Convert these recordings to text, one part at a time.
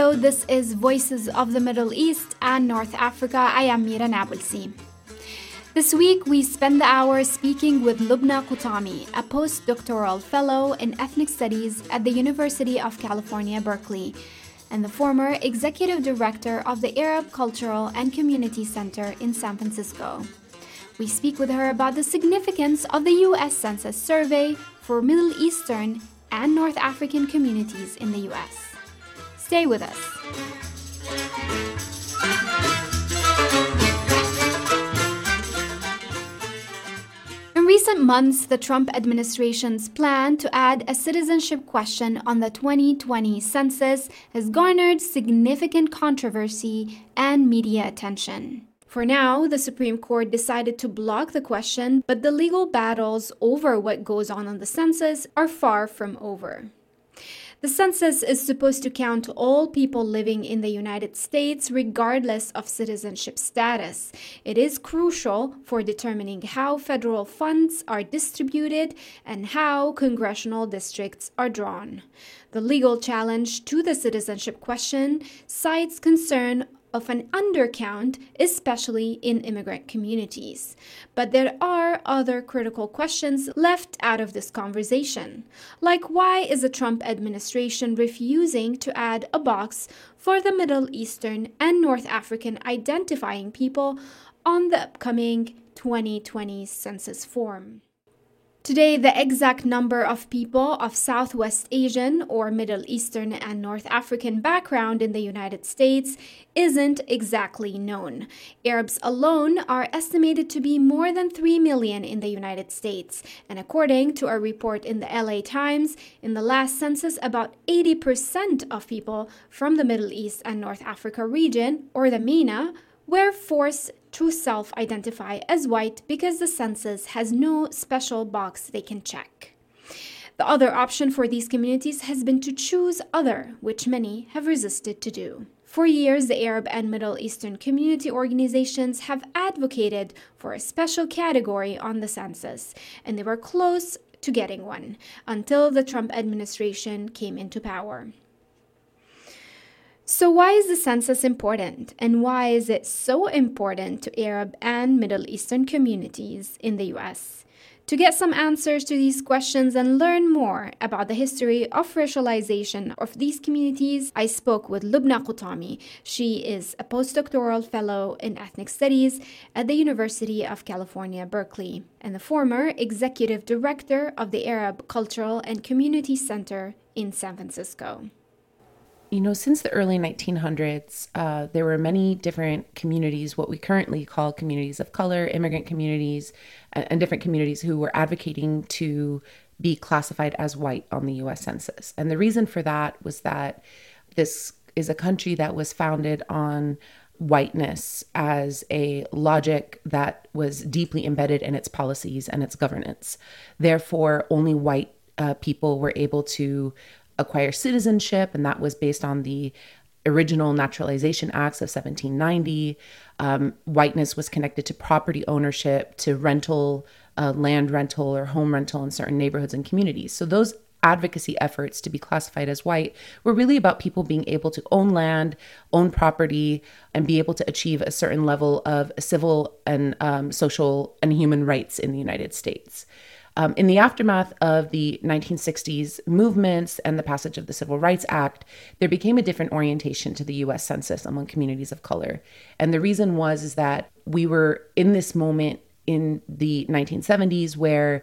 Radio. This is Voices of the Middle East and North Africa. I am Mira Nabulsi. This week, we spend the hour speaking with Lubna Qutami, a postdoctoral fellow in ethnic studies at the University of California, Berkeley, and the former executive director of the Arab Cultural and Community Center in San Francisco. We speak with her about the significance of the U.S. Census Survey for Middle Eastern and North African communities in the U.S. Stay with us. In recent months, the Trump administration's plan to add a citizenship question on the 2020 census has garnered significant controversy and media attention. For now, the Supreme Court decided to block the question, but the legal battles over what goes on on the census are far from over. The census is supposed to count all people living in the United States regardless of citizenship status. It is crucial for determining how federal funds are distributed and how congressional districts are drawn. The legal challenge to the citizenship question cites concern of an undercount, especially in immigrant communities. But there are other critical questions left out of this conversation, like why is the Trump administration refusing to add a box for the Middle Eastern and North African identifying people on the upcoming 2020 census form? Today, the exact number of people of Southwest Asian or Middle Eastern and North African background in the United States isn't exactly known. Arabs alone are estimated to be more than 3 million in the United States, and according to a report in the LA Times, in the last census, about 80% of people from the Middle East and North Africa region, or the MENA, were forced to self identify as white because the census has no special box they can check. The other option for these communities has been to choose other, which many have resisted to do. For years, the Arab and Middle Eastern community organizations have advocated for a special category on the census, and they were close to getting one until the Trump administration came into power. So, why is the census important, and why is it so important to Arab and Middle Eastern communities in the US? To get some answers to these questions and learn more about the history of racialization of these communities, I spoke with Lubna Qutami. She is a postdoctoral fellow in ethnic studies at the University of California, Berkeley, and the former executive director of the Arab Cultural and Community Center in San Francisco you know, since the early 1900s, uh, there were many different communities, what we currently call communities of color, immigrant communities, and, and, different communities who were advocating to be classified as white on the US Census. And the reason for that was that this is a country that was founded on whiteness as a logic that was deeply embedded in its policies and its governance. Therefore, only white uh, people were able to acquire citizenship, and that was based on the original Naturalization Acts of 1790. Um, whiteness was connected to property ownership, to rental, uh, land rental, or home rental in certain neighborhoods and communities. So those advocacy efforts to be classified as white were really about people being able to own land, own property, and be able to achieve a certain level of civil and um, social and human rights in the United States. Um, in the aftermath of the 1960s movements and the passage of the Civil Rights Act, there became a different orientation to the US Census among communities of color. And the reason was is that we were in this moment in the 1970s where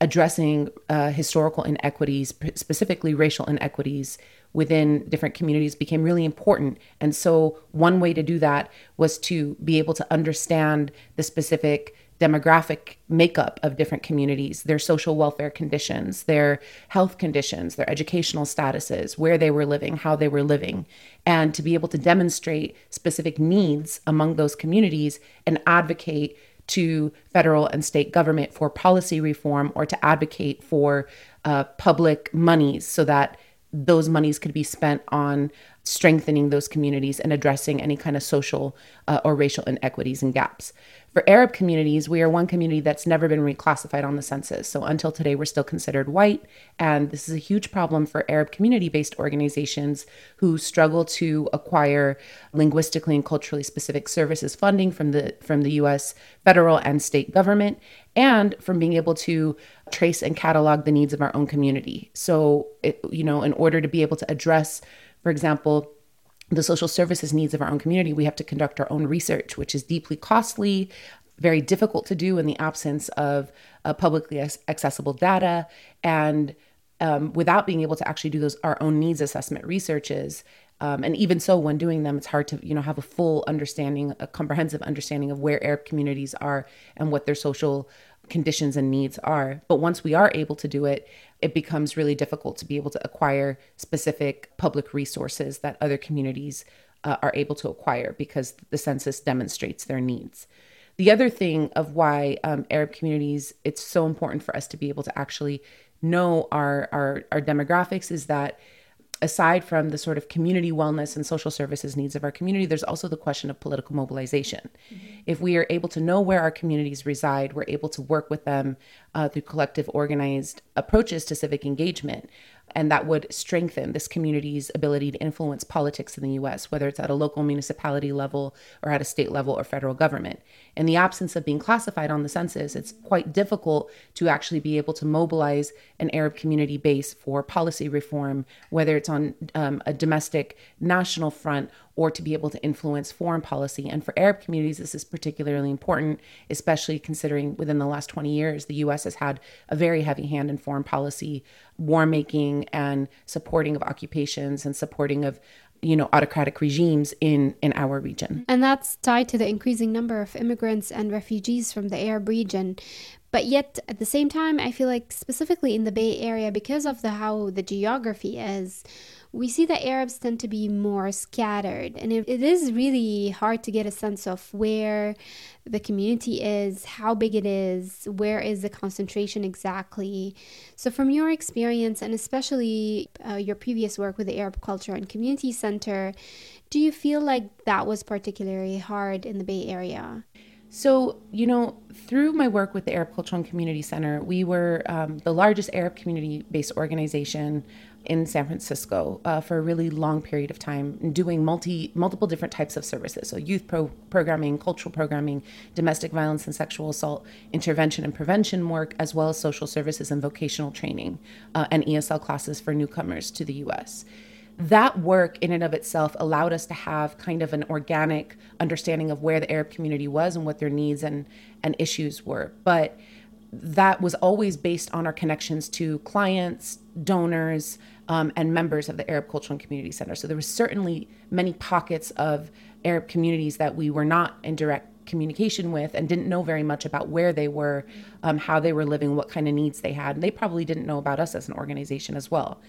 addressing uh, historical inequities, specifically racial inequities within different communities, became really important. And so, one way to do that was to be able to understand the specific demographic makeup of different communities, their social welfare conditions, their health conditions, their educational statuses, where they were living, how they were living, and to be able to demonstrate specific needs among those communities and advocate to federal and state government for policy reform or to advocate for uh, public monies so that those monies could be spent on strengthening those communities and addressing any kind of social uh, or racial inequities and gaps. For Arab communities, we are one community that's never been reclassified on the census. So until today, we're still considered white. And this is a huge problem for Arab community based organizations who struggle to acquire linguistically and culturally specific services funding from the, from the US federal and state government and from being able to trace and catalog the needs of our own community. So, it, you know, in order to be able to address, for example, the social services needs of our own community, we have to conduct our own research, which is deeply costly, very difficult to do in the absence of uh, publicly accessible data, and um, without being able to actually do those our own needs assessment researches. Um, and even so, when doing them, it's hard to you know have a full understanding, a comprehensive understanding of where Arab communities are and what their social conditions and needs are. But once we are able to do it, it becomes really difficult to be able to acquire specific public resources that other communities uh, are able to acquire because the census demonstrates their needs. The other thing of why um, Arab communities, it's so important for us to be able to actually know our, our, our demographics is that aside from the sort of community wellness and social services needs of our community, there's also the question of political mobilization. Mm-hmm. If we are able to know where our communities reside, we're able to work with them uh, through collective organized approaches to civic engagement and that would strengthen this community's ability to influence politics in the US, whether it's at a local municipality level or at a state level or federal government. In the absence of being classified on the census, it's quite difficult to actually be able to mobilize an Arab community base for policy reform, whether it's on um, a domestic national front or to be able to influence foreign policy. And for Arab communities, this is particularly important, especially considering within the last 20 years, the US has had a very heavy hand in foreign policy, war making, and supporting of occupations and supporting of you know autocratic regimes in in our region and that's tied to the increasing number of immigrants and refugees from the arab region but yet at the same time i feel like specifically in the bay area because of the how the geography is we see that Arabs tend to be more scattered, and it, it is really hard to get a sense of where the community is, how big it is, where is the concentration exactly. So, from your experience, and especially uh, your previous work with the Arab Culture and Community Center, do you feel like that was particularly hard in the Bay Area? So, you know, through my work with the Arab Cultural and Community Center, we were um, the largest Arab community based organization in San Francisco uh, for a really long period of time, doing multi multiple different types of services. So youth pro- programming, cultural programming, domestic violence and sexual assault intervention and prevention work, as well as social services and vocational training uh, and ESL classes for newcomers to the U.S. That work in and of itself allowed us to have kind of an organic understanding of where the Arab community was and what their needs and and issues were, but that was always based on our connections to clients, donors, um, and members of the Arab Cultural and Community Center. So there were certainly many pockets of Arab communities that we were not in direct communication with and didn't know very much about where they were, um, how they were living, what kind of needs they had. And they probably didn't know about us as an organization as well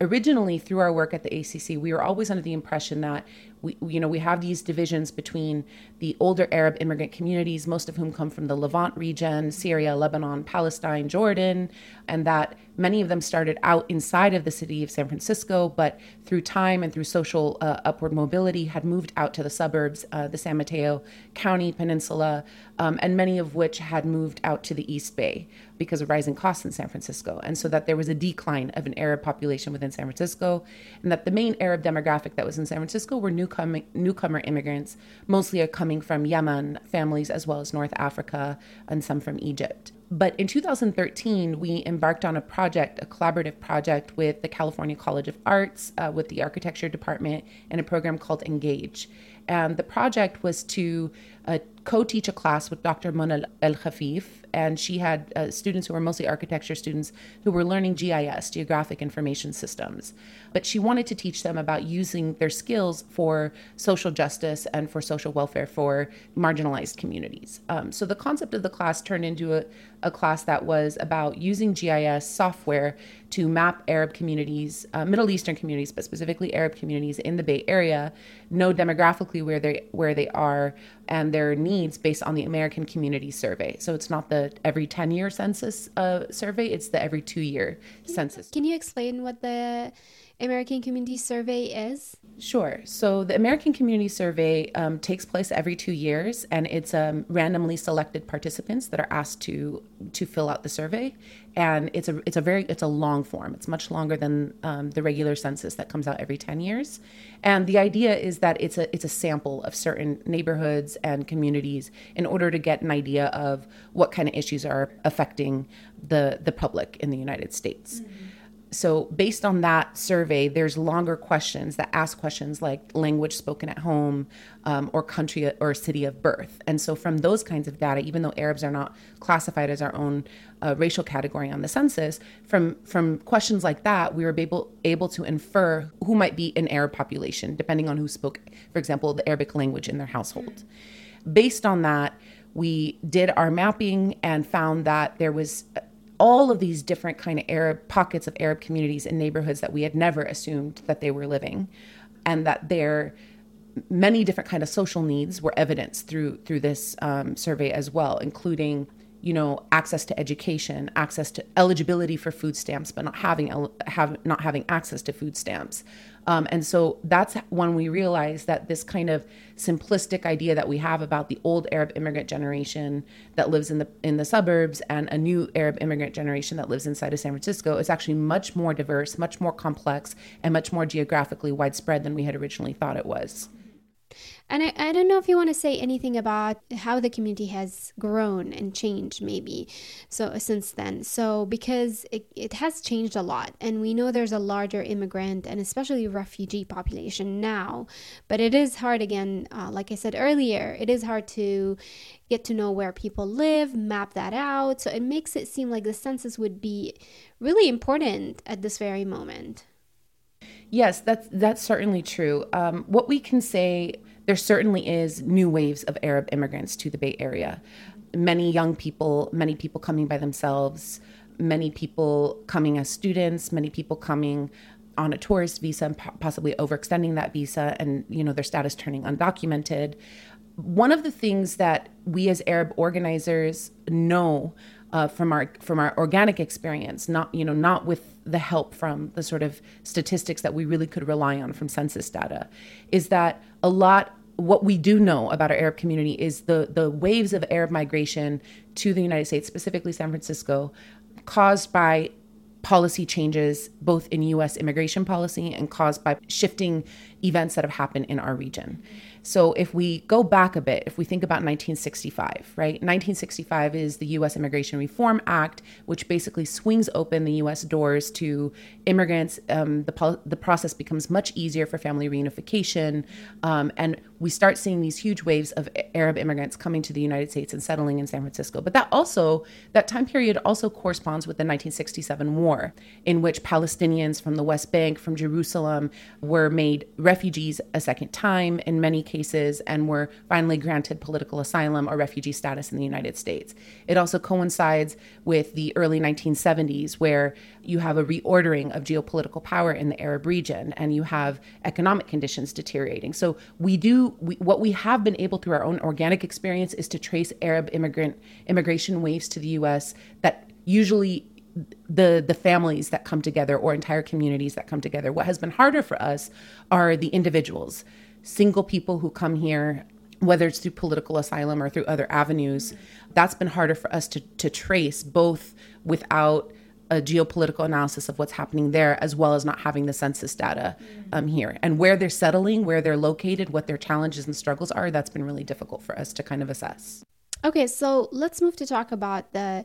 originally through our work at the ACC, we were always under the impression that we, you know, we have these divisions between the older Arab immigrant communities, most of whom come from the Levant region, Syria, Lebanon, Palestine, Jordan, and that many of them started out inside of the city of San Francisco, but through time and through social uh, upward mobility had moved out to the suburbs, uh, the San Mateo County Peninsula, um, and many of which had moved out to the East Bay because of rising costs in San Francisco. And so that there was a decline of an Arab population within San Francisco, and that the main Arab demographic that was in San Francisco were newcomer, newcomer immigrants, mostly are coming from Yemen, families as well as North Africa, and some from Egypt. But in 2013, we embarked on a project, a collaborative project with the California College of Arts, uh, with the architecture department, and a program called Engage. And the project was to uh, co teach a class with Dr. Mona El Khafif, and she had uh, students who were mostly architecture students who were learning GIS, Geographic Information Systems. But she wanted to teach them about using their skills for social justice and for social welfare for marginalized communities. Um, so the concept of the class turned into a, a class that was about using GIS software to map Arab communities, uh, Middle Eastern communities, but specifically Arab communities in the Bay Area, know demographically where they where they are and their needs based on the American Community Survey. So it's not the every 10 year census uh, survey, it's the every two year census. Can you explain what the American Community Survey is? Sure. So the American Community Survey um, takes place every two years, and it's um, randomly selected participants that are asked to to fill out the survey. And it's a it's a very it's a long form. It's much longer than um, the regular census that comes out every ten years. And the idea is that it's a it's a sample of certain neighborhoods and communities in order to get an idea of what kind of issues are affecting the the public in the United States. Mm-hmm so based on that survey there's longer questions that ask questions like language spoken at home um, or country or city of birth. And so from those kinds of data even though arabs are not classified as our own uh, racial category on the census from from questions like that we were able able to infer who might be an arab population depending on who spoke for example the arabic language in their household. Based on that we did our mapping and found that there was all of these different kind of Arab pockets of Arab communities and neighborhoods that we had never assumed that they were living, and that their many different kind of social needs were evidenced through through this um, survey as well, including you know access to education access to eligibility for food stamps but not having have not having access to food stamps. Um, and so that's when we realize that this kind of simplistic idea that we have about the old arab immigrant generation that lives in the in the suburbs and a new arab immigrant generation that lives inside of san francisco is actually much more diverse much more complex and much more geographically widespread than we had originally thought it was and I, I don't know if you want to say anything about how the community has grown and changed, maybe, so since then. So, because it, it has changed a lot, and we know there's a larger immigrant and especially refugee population now, but it is hard again, uh, like I said earlier, it is hard to get to know where people live, map that out. So, it makes it seem like the census would be really important at this very moment. Yes, that's that's certainly true. Um, what we can say there certainly is new waves of Arab immigrants to the Bay Area. Many young people, many people coming by themselves, many people coming as students, many people coming on a tourist visa and possibly overextending that visa and you know their status turning undocumented. One of the things that we as Arab organizers know uh, from our from our organic experience, not you know not with the help from the sort of statistics that we really could rely on from census data, is that a lot what we do know about our Arab community is the the waves of Arab migration to the United States, specifically San Francisco, caused by policy changes both in US immigration policy and caused by shifting events that have happened in our region. So if we go back a bit, if we think about 1965, right? 1965 is the US Immigration Reform Act, which basically swings open the US doors to immigrants. Um, the, the process becomes much easier for family reunification. Um, and we start seeing these huge waves of Arab immigrants coming to the United States and settling in San Francisco. But that also, that time period also corresponds with the 1967 war, in which Palestinians from the West Bank, from Jerusalem, were made refugees a second time in many cases and were finally granted political asylum or refugee status in the United States. It also coincides with the early 1970s, where you have a reordering of geopolitical power in the Arab region and you have economic conditions deteriorating. So we do we, what we have been able through our own organic experience is to trace Arab immigrant immigration waves to the U.S. that usually the the families that come together or entire communities that come together. What has been harder for us are the individuals, single people who come here whether it's through political asylum or through other avenues. That's been harder for us to to trace both without a geopolitical analysis of what's happening there as well as not having the census data um, here and where they're settling where they're located what their challenges and struggles are that's been really difficult for us to kind of assess okay so let's move to talk about the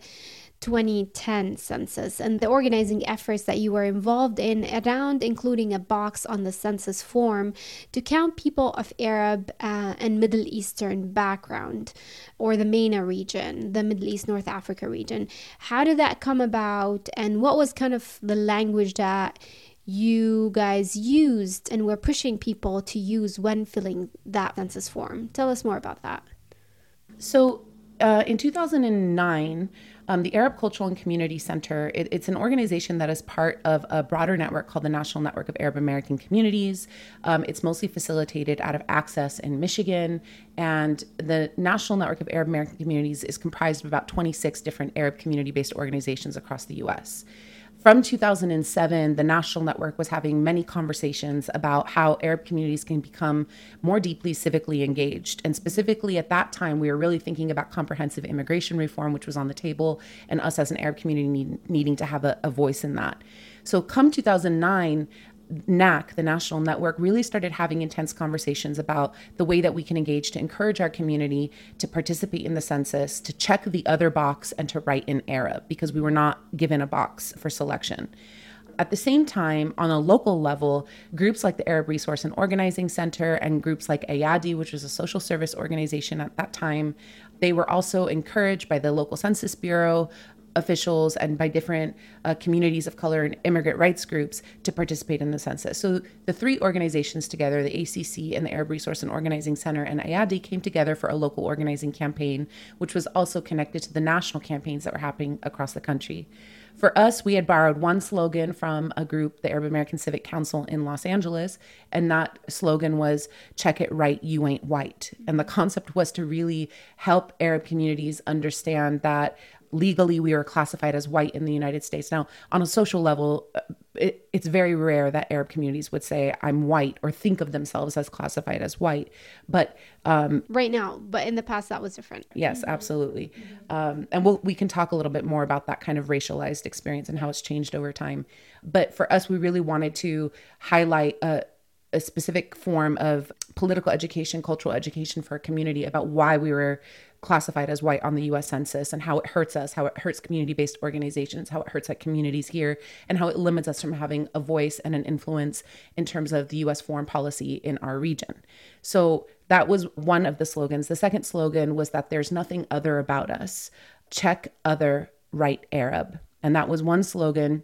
2010 census and the organizing efforts that you were involved in around including a box on the census form to count people of Arab uh, and Middle Eastern background or the MENA region, the Middle East North Africa region. How did that come about and what was kind of the language that you guys used and were pushing people to use when filling that census form? Tell us more about that. So, uh, in 2009, um, the Arab Cultural and Community Center, it, it's an organization that is part of a broader network called the National Network of Arab American Communities. Um, it's mostly facilitated out of Access in Michigan. And the National Network of Arab American Communities is comprised of about 26 different Arab community based organizations across the US. From 2007, the National Network was having many conversations about how Arab communities can become more deeply civically engaged. And specifically at that time, we were really thinking about comprehensive immigration reform, which was on the table, and us as an Arab community need, needing to have a, a voice in that. So, come 2009, NAC, the national network, really started having intense conversations about the way that we can engage to encourage our community to participate in the census, to check the other box, and to write in Arab because we were not given a box for selection. At the same time, on a local level, groups like the Arab Resource and Organizing Center and groups like AYADI, which was a social service organization at that time, they were also encouraged by the local census bureau officials and by different uh, communities of color and immigrant rights groups to participate in the census. So the three organizations together, the ACC and the Arab Resource and Organizing Center and AYADI, came together for a local organizing campaign, which was also connected to the national campaigns that were happening across the country. For us, we had borrowed one slogan from a group, the Arab American Civic Council in Los Angeles, and that slogan was check it right, you ain't white. And the concept was to really help Arab communities understand that legally we are classified as white in the United States. Now, on a social level, uh, it, it's very rare that Arab communities would say I'm white or think of themselves as classified as white. But um, right now, but in the past that was different. Yes, absolutely. Um, and we'll, we can talk a little bit more about that kind of racialized experience and how it's changed over time. But for us, we really wanted to highlight a, a specific form of political education, cultural education for a community about why we were classified as white on the US Census and how it hurts us, how it hurts community based organizations, how it hurts like communities here, and how it limits us from having a voice and an influence in terms of the US foreign policy in our region. So that was one of the slogans. The second slogan was that there's nothing other about us. Check other, right Arab. And that was one slogan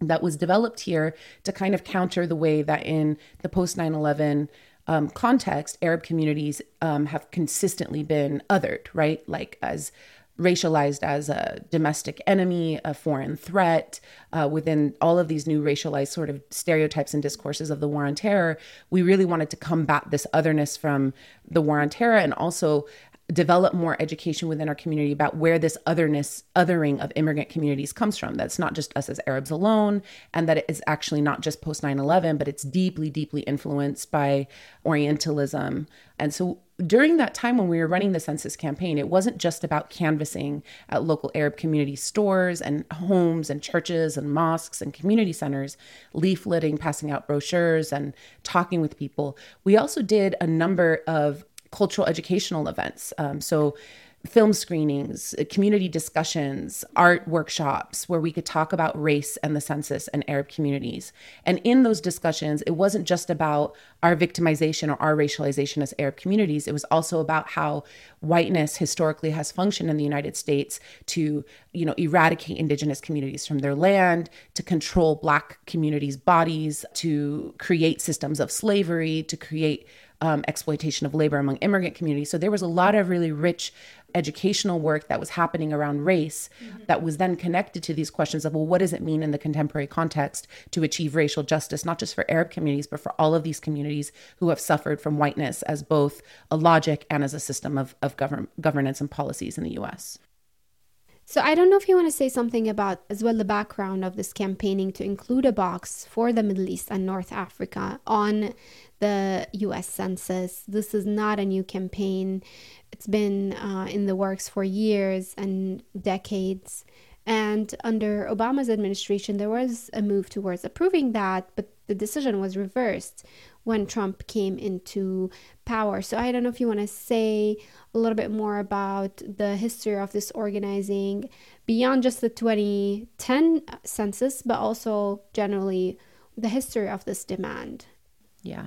that was developed here to kind of counter the way that in the post 9 11 um, context, Arab communities um, have consistently been othered, right? Like as racialized as a domestic enemy, a foreign threat. Uh, within all of these new racialized sort of stereotypes and discourses of the war on terror, we really wanted to combat this otherness from the war on terror and also develop more education within our community about where this otherness othering of immigrant communities comes from that's not just us as arabs alone and that it is actually not just post 9-11 but it's deeply deeply influenced by orientalism. And so during that time when we were running the census campaign it wasn't just about canvassing at local arab community stores and homes and churches and mosques and community centers leafleting passing out brochures and talking with people. We also did a number of cultural educational events. Um, so, film screenings, community discussions, art workshops where we could talk about race and the census and Arab communities. And in those discussions, it wasn't just about our victimization or our racialization as Arab communities, it was also about how whiteness historically has functioned in the United States to, you know, eradicate indigenous communities from their land, to control black communities' bodies, to create systems of slavery, to create um, exploitation of labor among immigrant communities. So there was a lot of really rich educational work that was happening around race mm-hmm. that was then connected to these questions of well what does it mean in the contemporary context to achieve racial justice not just for arab communities but for all of these communities who have suffered from whiteness as both a logic and as a system of, of govern- governance and policies in the us so I don't know if you want to say something about as well the background of this campaigning to include a box for the Middle East and North Africa on the US Census. This is not a new campaign. It's been uh, in the works for years and decades. And under Obama's administration, there was a move towards approving that, but the decision was reversed when Trump came into power. So I don't know if you want to say a little bit more about the history of this organizing beyond just the 2010 census, but also generally the history of this demand. Yeah.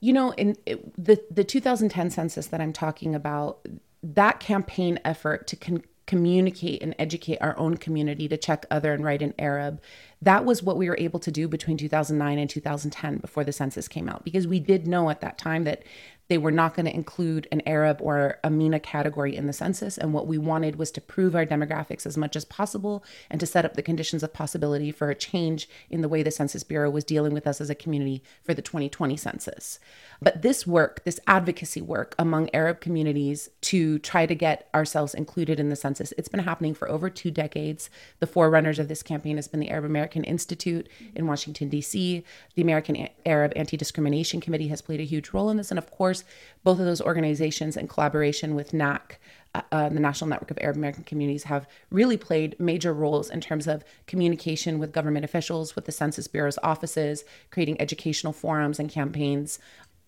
You know, in it, the the 2010 census that I'm talking about, that campaign effort to con- communicate and educate our own community to check other and write in Arab, that was what we were able to do between 2009 and 2010 before the census came out because we did know at that time that they were not going to include an Arab or a MENA category in the census. And what we wanted was to prove our demographics as much as possible and to set up the conditions of possibility for a change in the way the Census Bureau was dealing with us as a community for the 2020 census. But this work, this advocacy work among Arab communities to try to get ourselves included in the census, it's been happening for over two decades. The forerunners of this campaign has been the Arab American Institute in Washington, D.C. The American Arab Anti Discrimination Committee has played a huge role in this. And of course, course, both of those organizations, in collaboration with NAC, uh, uh, the National Network of Arab American Communities, have really played major roles in terms of communication with government officials, with the Census Bureau's offices, creating educational forums and campaigns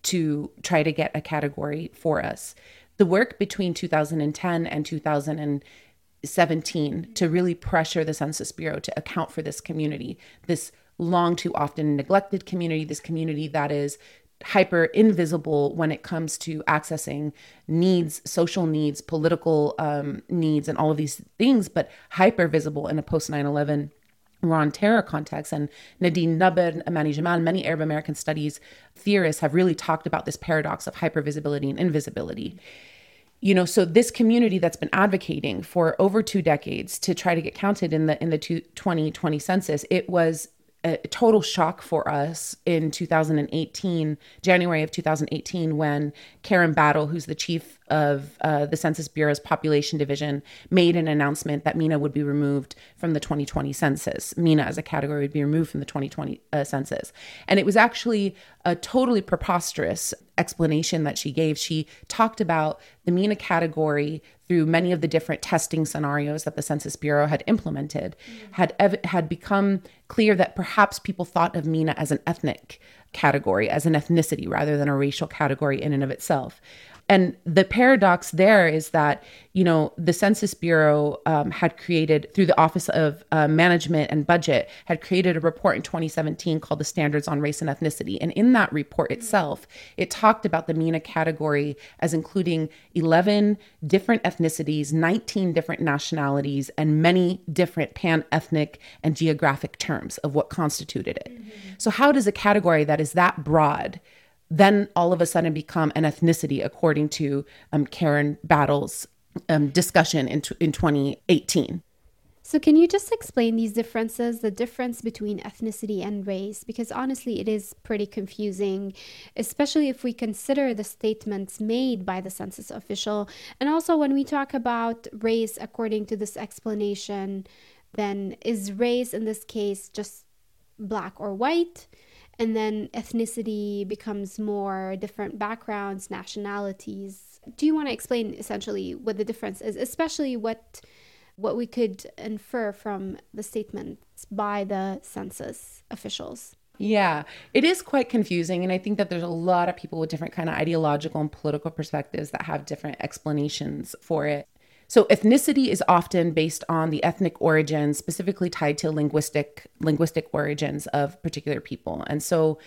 to try to get a category for us. The work between 2010 and 2017 to really pressure the Census Bureau to account for this community, this long too often neglected community, this community that is hyper invisible when it comes to accessing needs, social needs, political um, needs, and all of these things, but hyper visible in a post 9 11 Iran terror context. And Nadine Naber, Amaney Jamal, many Arab American studies theorists have really talked about this paradox of hypervisibility and invisibility. You know, so this community that's been advocating for over two decades to try to get counted in the in the 2020 census, it was a total shock for us in 2018, January of 2018, when Karen Battle, who's the chief of uh, the Census Bureau's population division, made an announcement that MENA would be removed from the 2020 census. MENA as a category would be removed from the 2020 uh, census. And it was actually a totally preposterous explanation that she gave. She talked about the MENA category through many of the different testing scenarios that the Census Bureau had implemented, mm-hmm. had ev- had become clear that perhaps people thought of MENA as an ethnic category, as an ethnicity rather than a racial category in and of itself. And the paradox there is that, you know, the Census Bureau um, had created, through the Office of uh, Management and Budget, had created a report in 2017 called the Standards on Race and Ethnicity. And in that report itself, it talked about the MENA category as including 11 different ethnicities, 19 different nationalities, and many different pan ethnic and geographic terms of what constituted it. Mm-hmm. So, how does a category that is that broad? Then all of a sudden become an ethnicity, according to um, Karen Battle's um, discussion in, t- in 2018. So, can you just explain these differences, the difference between ethnicity and race? Because honestly, it is pretty confusing, especially if we consider the statements made by the census official. And also, when we talk about race, according to this explanation, then is race in this case just black or white? And then ethnicity becomes more different backgrounds, nationalities. Do you want to explain essentially what the difference is, especially what what we could infer from the statements by the census officials? Yeah, it is quite confusing and I think that there's a lot of people with different kind of ideological and political perspectives that have different explanations for it. So ethnicity is often based on the ethnic origins, specifically tied to linguistic linguistic origins of particular people. And so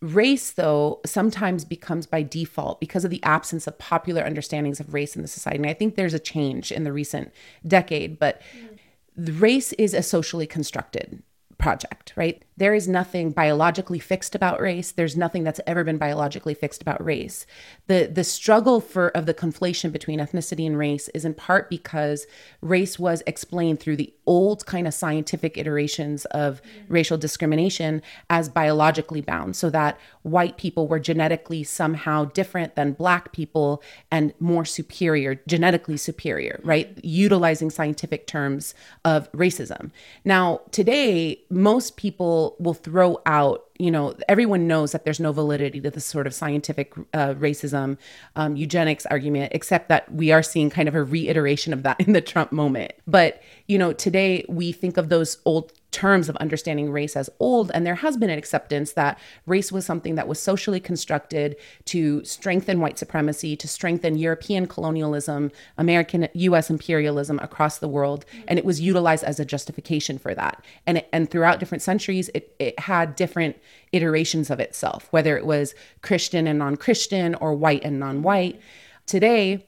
race though sometimes becomes by default because of the absence of popular understandings of race in the society. And I think there's a change in the recent decade, but mm. race is a socially constructed project, right? There is nothing biologically fixed about race. There's nothing that's ever been biologically fixed about race. The the struggle for of the conflation between ethnicity and race is in part because race was explained through the old kind of scientific iterations of racial discrimination as biologically bound, so that white people were genetically somehow different than black people and more superior, genetically superior, mm-hmm. right? Utilizing scientific terms of racism. Now, today, most people will throw out you know everyone knows that there's no validity to this sort of scientific uh, racism um, eugenics argument except that we are seeing kind of a reiteration of that in the trump moment. But you know today we think of those old terms of understanding race as old and there has been an acceptance that race was something that was socially constructed to strengthen white supremacy to strengthen european colonialism american us imperialism across the world and it was utilized as a justification for that. And it, and throughout different centuries it, it had different iterations of itself whether it was christian and non-christian or white and non-white. Today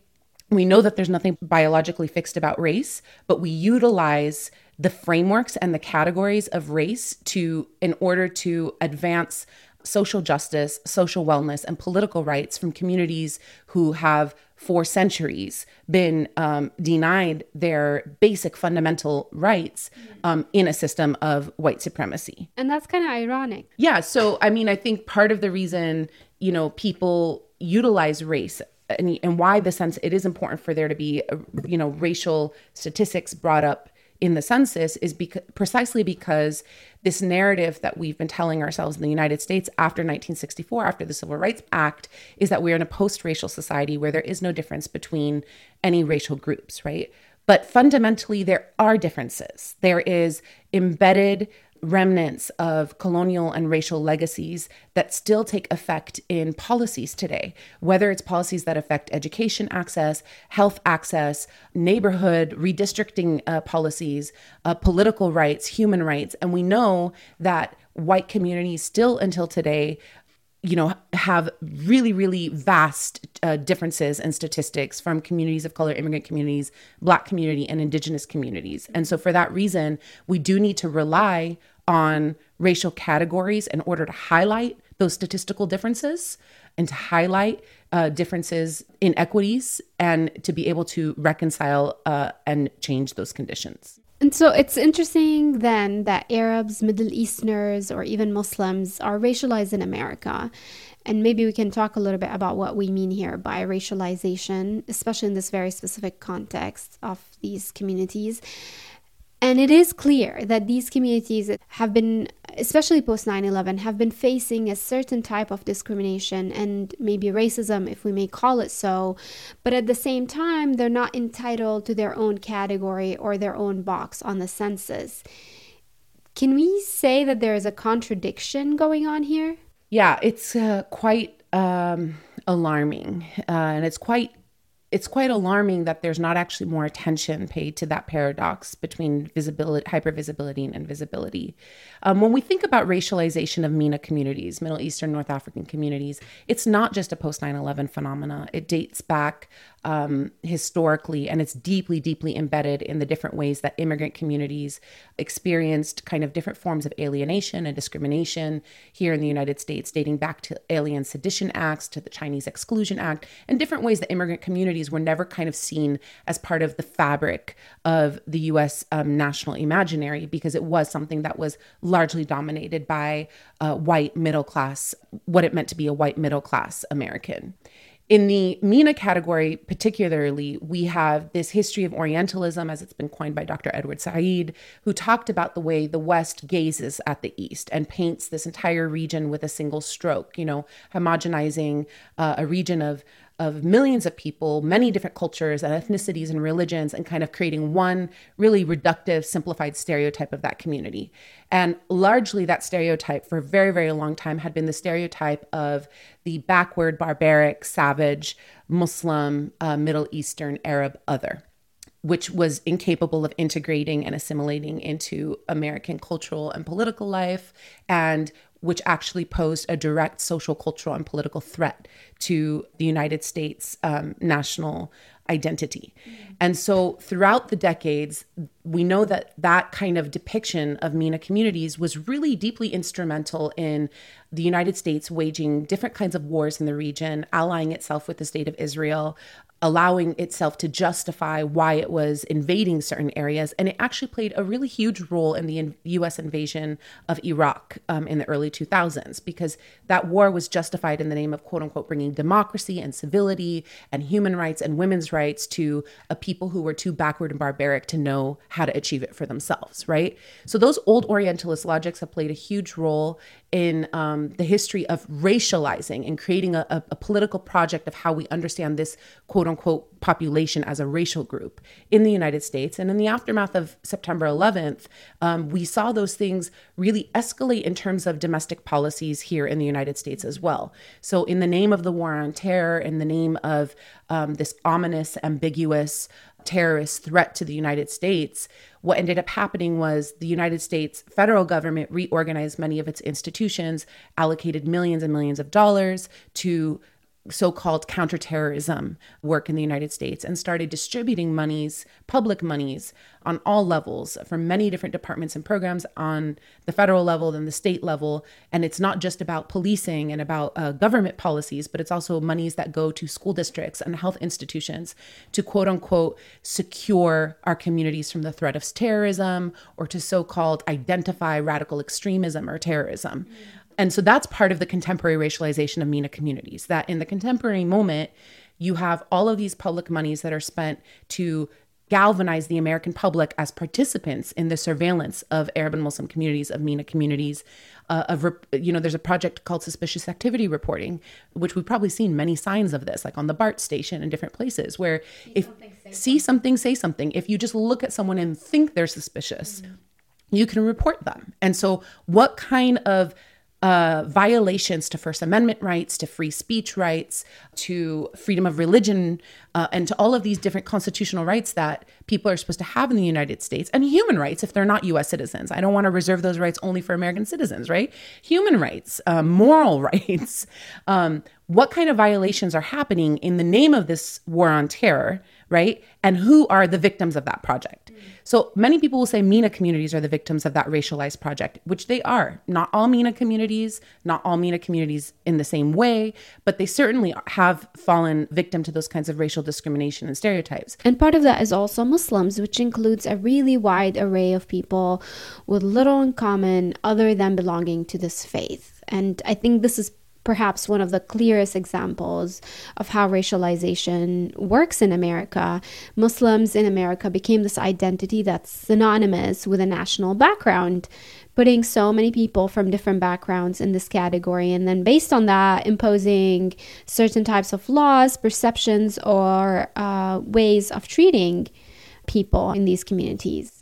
we know that there's nothing biologically fixed about race, but we utilize the frameworks and the categories of race to in order to advance social justice, social wellness, and political rights from communities who have for centuries been um, denied their basic fundamental rights um, in a system of white supremacy. And that's kind of ironic. Yeah. So, I mean, I think part of the reason, you know, people utilize race and, and why the sense it is important for there to be, uh, you know, racial statistics brought up in the census is precisely because this narrative that we've been telling ourselves in the United States after 1964, after the Civil Rights Act, is that we're in a post racial society where there is no difference between any racial groups, right? But fundamentally, there are differences. There is embedded remnants of colonial and racial legacies that still take effect in policies today, whether it's policies that affect education access, health access, neighborhood redistricting uh, policies, uh, political rights, human rights. And we know that white communities still until today you know have really really vast uh, differences in statistics from communities of color immigrant communities black community and indigenous communities and so for that reason we do need to rely on racial categories in order to highlight those statistical differences and to highlight uh, differences in equities and to be able to reconcile uh, and change those conditions. And so it's interesting then that Arabs, Middle Easterners, or even Muslims are racialized in America. And maybe we can talk a little bit about what we mean here by racialization, especially in this very specific context of these communities. And it is clear that these communities have been, especially post 9 11, have been facing a certain type of discrimination and maybe racism, if we may call it so. But at the same time, they're not entitled to their own category or their own box on the census. Can we say that there is a contradiction going on here? Yeah, it's uh, quite um, alarming. Uh, and it's quite it's quite alarming that there's not actually more attention paid to that paradox between visibility, hypervisibility, and invisibility. Um, when we think about racialization of MENA communities, Middle Eastern, North African communities, it's not just a post 9 11 phenomena. It dates back um, historically, and it's deeply, deeply embedded in the different ways that immigrant communities experienced kind of different forms of alienation and discrimination here in the United States, dating back to Alien Sedition Acts, to the Chinese Exclusion Act, and different ways that immigrant communities were never kind of seen as part of the fabric of the US um, national imaginary because it was something that was largely dominated by uh, white middle class, what it meant to be a white middle class American. In the MENA category, particularly, we have this history of Orientalism, as it's been coined by Dr. Edward Said, who talked about the way the West gazes at the East and paints this entire region with a single stroke, you know, homogenizing uh, a region of of millions of people, many different cultures and ethnicities and religions, and kind of creating one really reductive, simplified stereotype of that community. And largely, that stereotype for a very, very long time had been the stereotype of the backward, barbaric, savage, Muslim, uh, Middle Eastern, Arab other which was incapable of integrating and assimilating into American cultural and political life, and which actually posed a direct social, cultural, and political threat to the United States um, national identity. Mm-hmm. And so throughout the decades, we know that that kind of depiction of MENA communities was really deeply instrumental in the United States waging different kinds of wars in the region, allying itself with the state of Israel, allowing itself to justify why it was invading certain areas. And it actually played a really huge role in the US invasion of Iraq um, in the early 2000s, because that war was justified in the name of quote unquote bringing democracy and civility and human rights and women's rights to a people who were too backward and barbaric to know how to achieve it for themselves, right? So those old Orientalist logics have played a huge role in um, the history of racializing and creating a, a, political project of how we understand this quote unquote population as a racial group in the United States. And in the aftermath of September 11th, um, we saw those things really escalate in terms of domestic policies here in the United States as well. So, in the name of the war on terror, in the name of um, this ominous, ambiguous, terrorist threat to the United States, what ended up happening was the United States federal government reorganized many of its institutions, allocated millions and millions of dollars to so called counterterrorism work in the United States and started distributing monies, public monies, on all levels from many different departments and programs on the federal level, then the state level. And it's not just about policing and about uh, government policies, but it's also monies that go to school districts and health institutions to quote unquote secure our communities from the threat of terrorism or to so called identify radical extremism or terrorism. Mm-hmm. And so that's part of the contemporary racialization of MENA communities, that in the contemporary moment, you have all of these public monies that are spent to galvanize the American public as participants in the surveillance of Arab and Muslim communities, of MENA communities. Uh, of you know, there's a project called Suspicious Activity Reporting, which we've probably seen many signs of this, like on the BART station and different places, where see if something, see something, say something. If you just look at someone and think they're suspicious, mm-hmm. you can report them. And so, what kind of uh, violations to First Amendment rights, to free speech rights, to freedom of religion, uh, and to all of these different constitutional rights that people are supposed to have in the United States, and human rights if they're not US citizens. I don't want to reserve those rights only for American citizens, right? Human rights, uh, moral rights. Um, what kind of violations are happening in the name of this war on terror, right? And who are the victims of that project? So many people will say MENA communities are the victims of that racialized project, which they are. Not all MENA communities, not all MENA communities in the same way, but they certainly have fallen victim to those kinds of racial discrimination and stereotypes. And part of that is also Muslims, which includes a really wide array of people with little in common other than belonging to this faith. And I think this is perhaps one of the clearest examples of how racialization works in America. Muslims in America became this identity that's synonymous with a national background, putting so many people from different backgrounds in this category, and then based on that, imposing certain types of laws, perceptions, or uh, ways of treating people in these communities.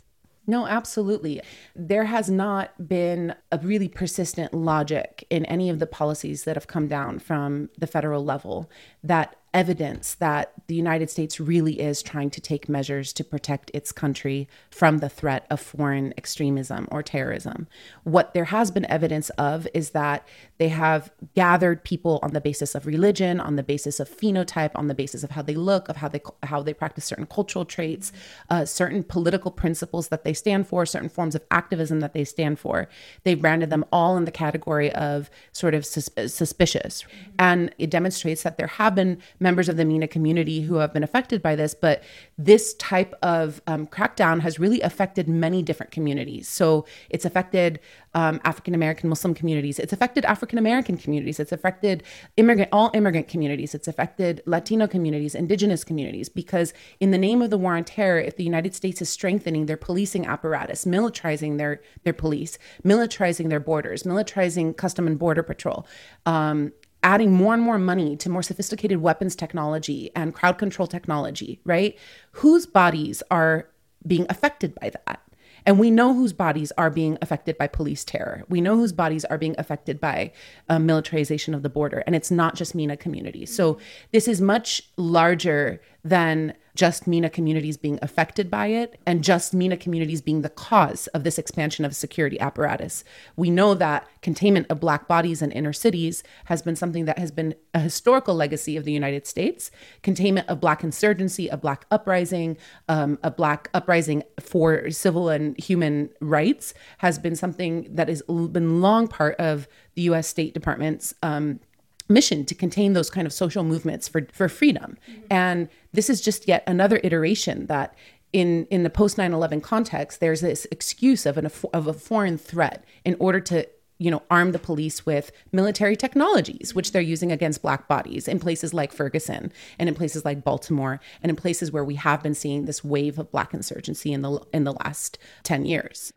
No, absolutely. There has not been a really persistent logic in any of the policies that have come down from the federal level that evidence that the United States really is trying to take measures to protect its country from the threat of foreign extremism or terrorism. What there has been evidence of is that they have gathered people on the basis of religion, on the basis of phenotype, on the basis of how they look, of how they how they practice certain cultural traits, uh, certain political principles that they stand for, certain forms of activism that they stand for. They've branded them all in the category of sort of sus- suspicious, and it demonstrates that there have been members of the MENA community who have been affected by this, but this type of um, crackdown has really affected many different communities. So it's affected um, African American Muslim communities, it's affected African American communities, it's affected immigrant all immigrant communities, it's affected Latino communities, indigenous communities, because in the name of the war on terror, if the United States is strengthening their policing apparatus, militarizing their their police, militarizing their borders, militarizing custom and border patrol, um, adding more and more money to more sophisticated weapons technology and crowd control technology, right? Whose bodies are being affected by that? And we know whose bodies are being affected by police terror. We know whose bodies are being affected by uh, militarization of the border. And it's not just MENA communities. So this is much larger than just MENA communities being affected by it and just MENA communities being the cause of this expansion of security apparatus. We know that containment of Black bodies in inner cities has been something that has been a historical legacy of the United States. Containment of Black insurgency, a Black uprising, um, a Black uprising for civil and human rights has been something that has been long part of the US State Department's um, mission to contain those kind of social movements for, for freedom. Mm-hmm. And this is just yet another iteration that in, in the post 9-11 context, there's this excuse of, an, of a foreign threat in order to you know arm the police with military technologies which they're using against black bodies in places like Ferguson and in places like Baltimore and in places where we have been seeing this wave of black insurgency in the in the last 10 years.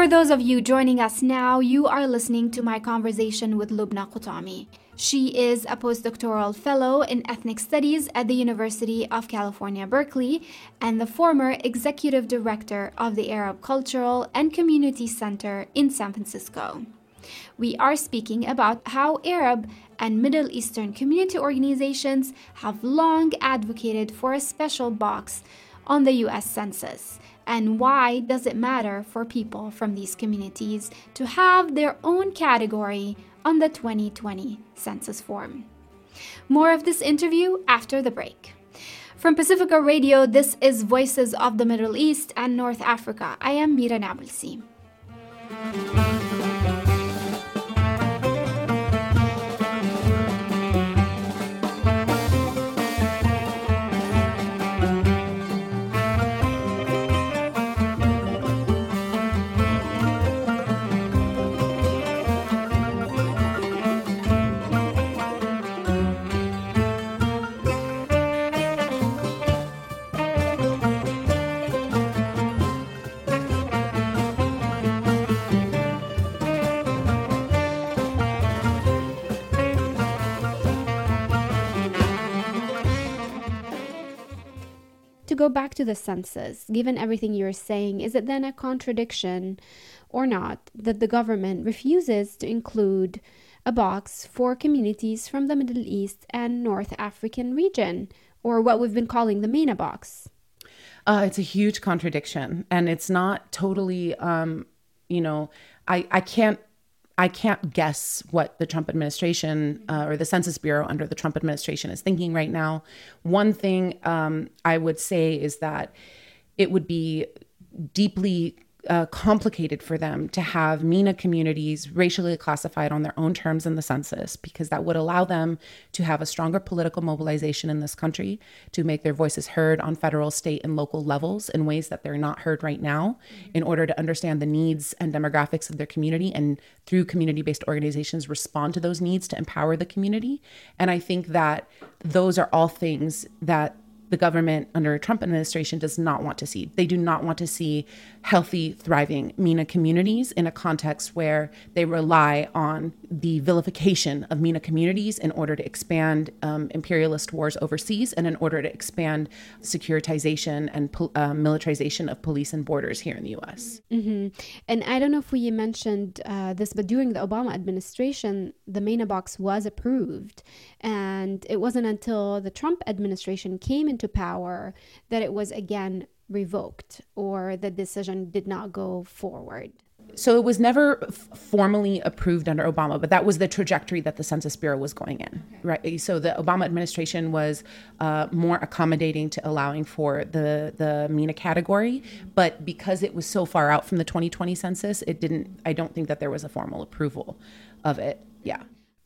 For those of you joining us now, you are listening to my conversation with Lubna Qutami. She is a postdoctoral fellow in ethnic studies at the University of California, Berkeley, and the former executive director of the Arab Cultural and Community Center in San Francisco. We are speaking about how Arab and Middle Eastern community organizations have long advocated for a special box on the US Census? And why does it matter for people from these communities to have their own category on the 2020 census form? More of this interview after the break. From Pacifica Radio, this is Voices of the Middle East and North Africa. I am Mira Nabulsi. Go back to the census, given everything you're saying, is it then a contradiction or not that the government refuses to include a box for communities from the Middle East and North African region, or what we've been calling the MENA box? Uh, it's a huge contradiction, and it's not totally, um, you know, I, I can't I can't guess what the Trump administration uh, or the Census Bureau under the Trump administration is thinking right now. One thing um, I would say is that it would be deeply uh, complicated for them to have MENA communities racially classified on their own terms in the census because that would allow them to have a stronger political mobilization in this country, to make their voices heard on federal, state, and local levels in ways that they're not heard right now, in order to understand the needs and demographics of their community and through community based organizations respond to those needs to empower the community. And I think that those are all things that the government under a Trump administration does not want to see. They do not want to see healthy, thriving MENA communities in a context where they rely on the vilification of MENA communities in order to expand um, imperialist wars overseas and in order to expand securitization and uh, militarization of police and borders here in the US. Mm-hmm. And I don't know if we mentioned uh, this, but during the Obama administration, the MENA box was approved. And it wasn't until the Trump administration came into power that it was again revoked or the decision did not go forward. So it was never f- formally approved under Obama, but that was the trajectory that the Census Bureau was going in, okay. right? So the Obama administration was uh, more accommodating to allowing for the the MENA category, but because it was so far out from the 2020 census, it didn't. I don't think that there was a formal approval of it. Yeah.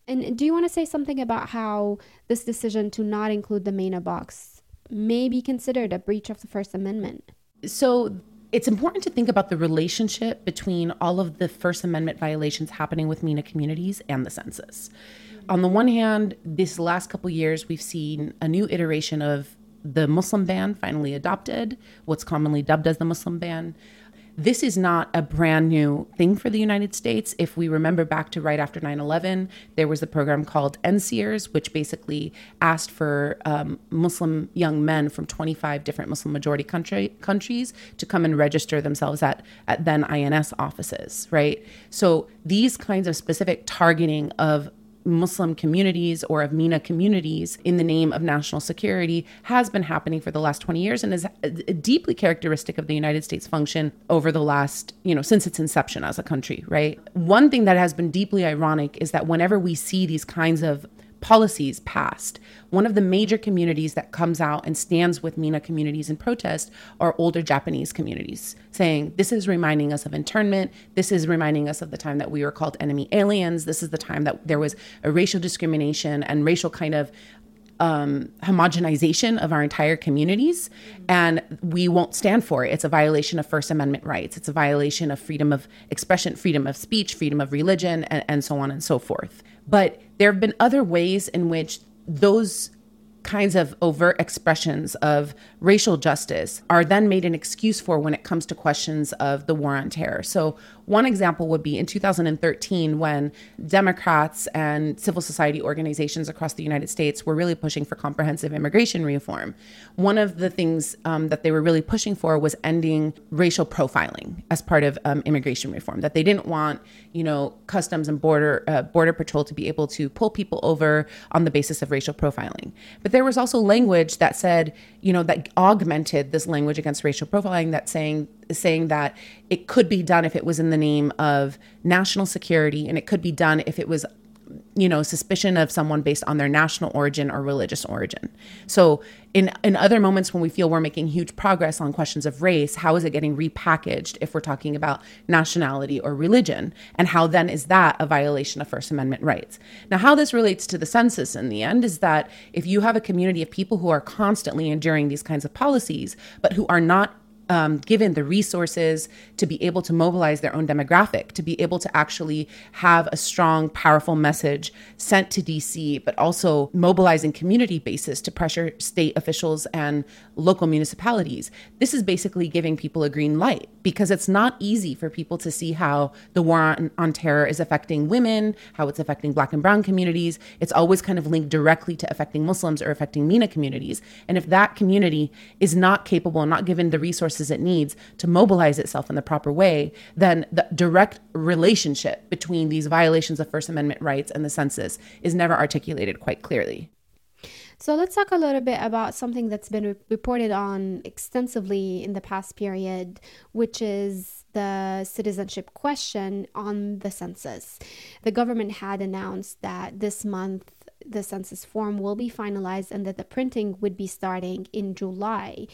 And do you want to say something about how this decision to not include the MENA box may be considered a breach of the First Amendment? So it's important to think about the relationship between all of the First Amendment violations happening with MENA communities and the census. On the one hand, this last couple years, we've seen a new iteration of the Muslim ban finally adopted, what's commonly dubbed as the Muslim ban. This is not a brand new thing for the United States. If we remember back to right after 9 11, there was a program called NSEERS, which basically asked for um, Muslim young men from 25 different Muslim majority country, countries to come and register themselves at, at then INS offices, right? So these kinds of specific targeting of Muslim communities or of MENA communities in the name of national security has been happening for the last 20 years and is deeply characteristic of the United States function over the last, you know, since its inception as a country, right? One thing that has been deeply ironic is that whenever we see these kinds of policies passed. One of the major communities that comes out and stands with MENA communities in protest are older Japanese communities, saying, This is reminding us of internment. This is reminding us of the time that we were called enemy aliens. This is the time that there was a racial discrimination and racial kind of um, homogenization of our entire communities, and we won't stand for it. It's a violation of First Amendment rights. It's a violation of freedom of expression, freedom of speech, freedom of religion, and, and so on and so forth. But there have been other ways in which those kinds of overt expressions of racial justice are then made an excuse for when it comes to questions of the war on terror. So, One example would be in 2013 when Democrats and civil society organizations across the United States were really pushing for comprehensive immigration reform. One of the things um, that they were really pushing for was ending racial profiling as part of um, immigration reform. That they didn't want, you know, customs and border uh, border patrol to be able to pull people over on the basis of racial profiling. But there was also language that said, you know, that augmented this language against racial profiling that saying saying that it could be done if it was in the name of national security and it could be done if it was you know suspicion of someone based on their national origin or religious origin. So in in other moments when we feel we're making huge progress on questions of race how is it getting repackaged if we're talking about nationality or religion? And how then is that a violation of first amendment rights? Now how this relates to the census in the end is that if you have a community of people who are constantly enduring these kinds of policies but who are not um, given the resources to be able to mobilize their own demographic, to be able to actually have a strong, powerful message sent to DC, but also mobilizing community bases to pressure state officials and local municipalities. This is basically giving people a green light because it's not easy for people to see how the war on, on terror is affecting women, how it's affecting black and brown communities. It's always kind of linked directly to affecting Muslims or affecting MENA communities. And if that community is not capable, not given the resources it needs to mobilize itself in the proper way, then the direct relationship between these violations of First Amendment rights and the census is never articulated quite clearly. So let's talk a little bit about something that's been re- reported on extensively in the past period, which is the citizenship question on the census. The government had announced that this month the census form will be finalized and that the printing would be starting in July.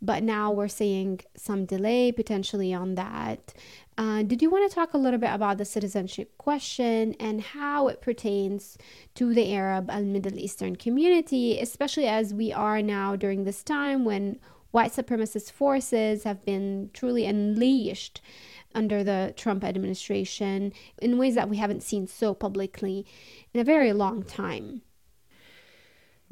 But now we're seeing some delay potentially on that. Uh, did you want to talk a little bit about the citizenship question and how it pertains to the Arab and Middle Eastern community, especially as we are now during this time when white supremacist forces have been truly unleashed under the Trump administration in ways that we haven't seen so publicly in a very long time?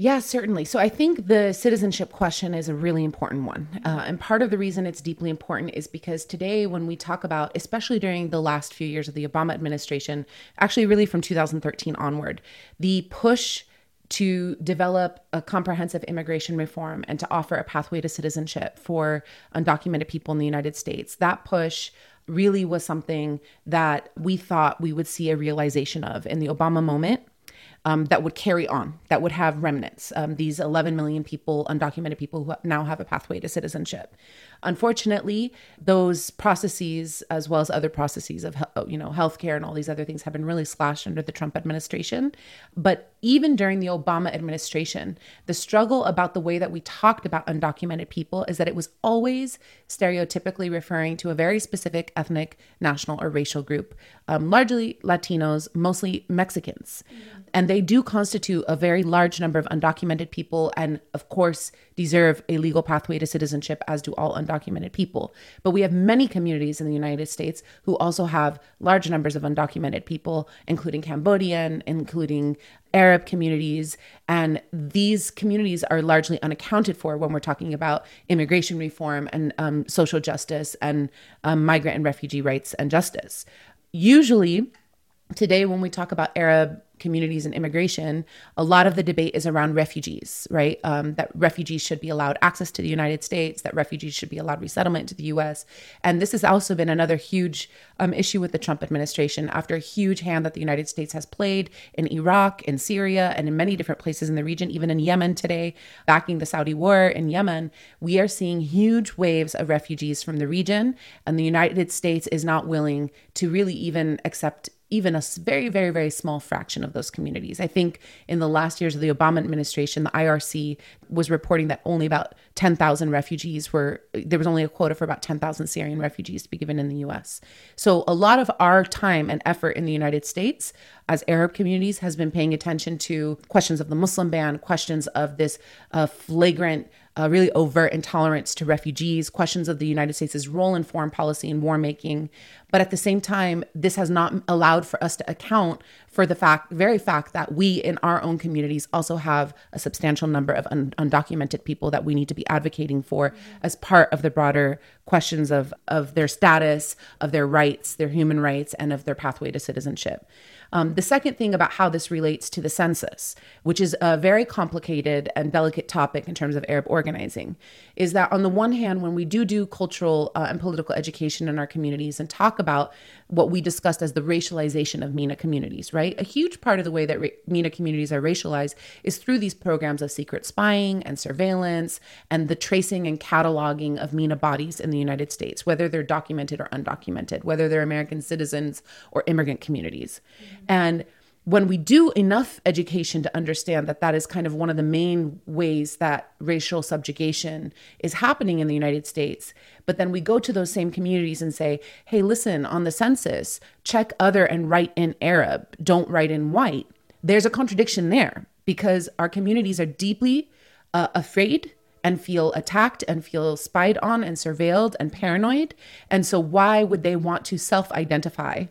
Yeah, certainly. So I think the citizenship question is a really important one. Uh, and part of the reason it's deeply important is because today, when we talk about, especially during the last few years of the Obama administration, actually, really from 2013 onward, the push to develop a comprehensive immigration reform and to offer a pathway to citizenship for undocumented people in the United States, that push really was something that we thought we would see a realization of in the Obama moment um, that would carry on, that would have remnants. Um, these 11 million people, undocumented people who now have a pathway to citizenship. Unfortunately, those processes, as well as other processes of you know healthcare and all these other things, have been really slashed under the Trump administration. But even during the Obama administration, the struggle about the way that we talked about undocumented people is that it was always stereotypically referring to a very specific ethnic, national, or racial group, um, largely Latinos, mostly Mexicans. Mm-hmm. And they do constitute a very large number of undocumented people, and of course, deserve a legal pathway to citizenship, as do all undocumented people. But we have many communities in the United States who also have large numbers of undocumented people, including Cambodian, including Arab communities. And these communities are largely unaccounted for when we're talking about immigration reform and um, social justice and um, migrant and refugee rights and justice. Usually, today, when we talk about Arab communities and immigration, a lot of the debate is around refugees, right? Um, that refugees should be allowed access to the United States, that refugees should be allowed resettlement to the US. And this has also been another huge um, issue with the Trump administration after a huge hand that the United States has played in Iraq, in Syria, and in many different places in the region, even in Yemen today, backing the Saudi war in Yemen. We are seeing huge waves of refugees from the region, and the United States is not willing to really even accept even a very, very, very small fraction of those communities. I think in the last years of the Obama administration, the IRC was reporting that only about 10,000 refugees were, there was only a quota for about 10,000 Syrian refugees to be given in the US. So a lot of our time and effort in the United States as Arab communities has been paying attention to questions of the Muslim ban, questions of this uh, flagrant uh, really overt intolerance to refugees, questions of the United States' role in foreign policy and war making. But at the same time, this has not allowed for us to account for the fact, very fact, that we in our own communities also have a substantial number of un- undocumented people that we need to be advocating for as part of the broader questions of of their status, of their rights, their human rights, and of their pathway to citizenship. Um, the second thing about how this relates to the census, which is a very complicated and delicate topic in terms of Arab organizing, is that on the one hand, when we do do cultural uh, and political education in our communities and talk about what we discussed as the racialization of MENA communities, right? A huge part of the way that ra- MENA communities are racialized is through these programs of secret spying and surveillance and the tracing and cataloging of MENA bodies in the United States, whether they're documented or undocumented, whether they're American citizens or immigrant communities. Mm-hmm. And when we do enough education to understand that that is kind of one of the main ways that racial subjugation is happening in the United States, but then we go to those same communities and say, hey, listen, on the census, check other and write in Arab, don't write in white. There's a contradiction there because our communities are deeply uh, afraid and feel attacked and feel spied on and surveilled and paranoid. And so, why would they want to self identify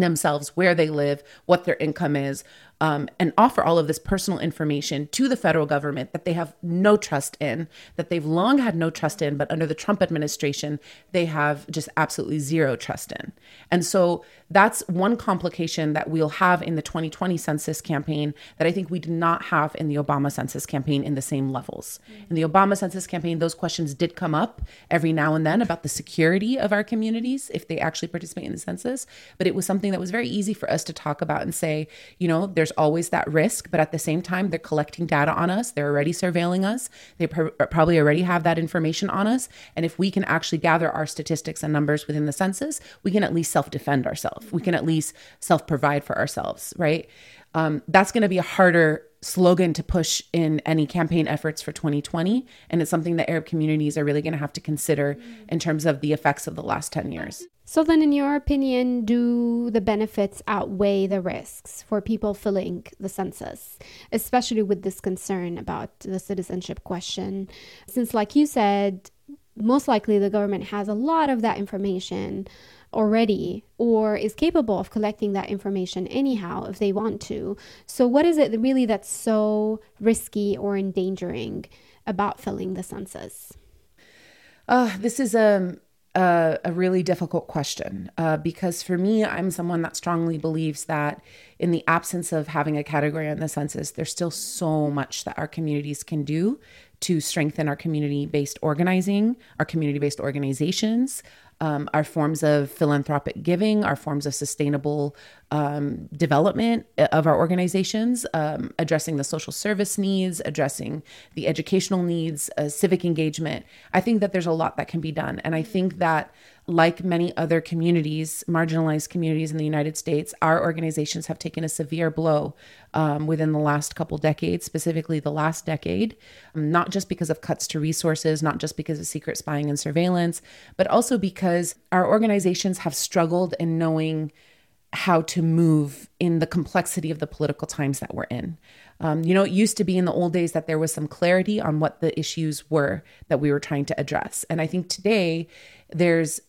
themselves, where they live, what their income is, um, and offer all of this personal information to the federal government that they have no trust in, that they've long had no trust in, but under the Trump administration, they have just absolutely zero trust in. And so that's one complication that we'll have in the 2020 census campaign that I think we did not have in the Obama census campaign in the same levels. Mm-hmm. In the Obama census campaign, those questions did come up every now and then about the security of our communities if they actually participate in the census, but it was something that was very easy for us to talk about and say, you know, there's always that risk, but at the same time, they're collecting data on us. They're already surveilling us. They pr- probably already have that information on us. And if we can actually gather our statistics and numbers within the census, we can at least self defend ourselves. We can at least self provide for ourselves, right? Um, that's going to be a harder slogan to push in any campaign efforts for 2020. And it's something that Arab communities are really going to have to consider in terms of the effects of the last 10 years. So, then, in your opinion, do the benefits outweigh the risks for people filling the census, especially with this concern about the citizenship question? Since, like you said, most likely the government has a lot of that information already or is capable of collecting that information anyhow if they want to. So, what is it really that's so risky or endangering about filling the census? Uh, this is a, um, a, a really difficult question uh, because for me, I'm someone that strongly believes that in the absence of having a category on the census, there's still so much that our communities can do to strengthen our community based organizing, our community based organizations, um, our forms of philanthropic giving, our forms of sustainable um, development of our organizations, um, addressing the social service needs, addressing the educational needs, uh, civic engagement. I think that there's a lot that can be done. And I think that like many other communities, marginalized communities in the United States, our organizations have taken a severe blow um, within the last couple decades, specifically the last decade, um, not just because of cuts to resources, not just because of secret spying and surveillance, but also because our organizations have struggled in knowing how to move in the complexity of the political times that we're in. Um, you know, it used to be in the old days that there was some clarity on what the issues were that we were trying to address. And I think today there's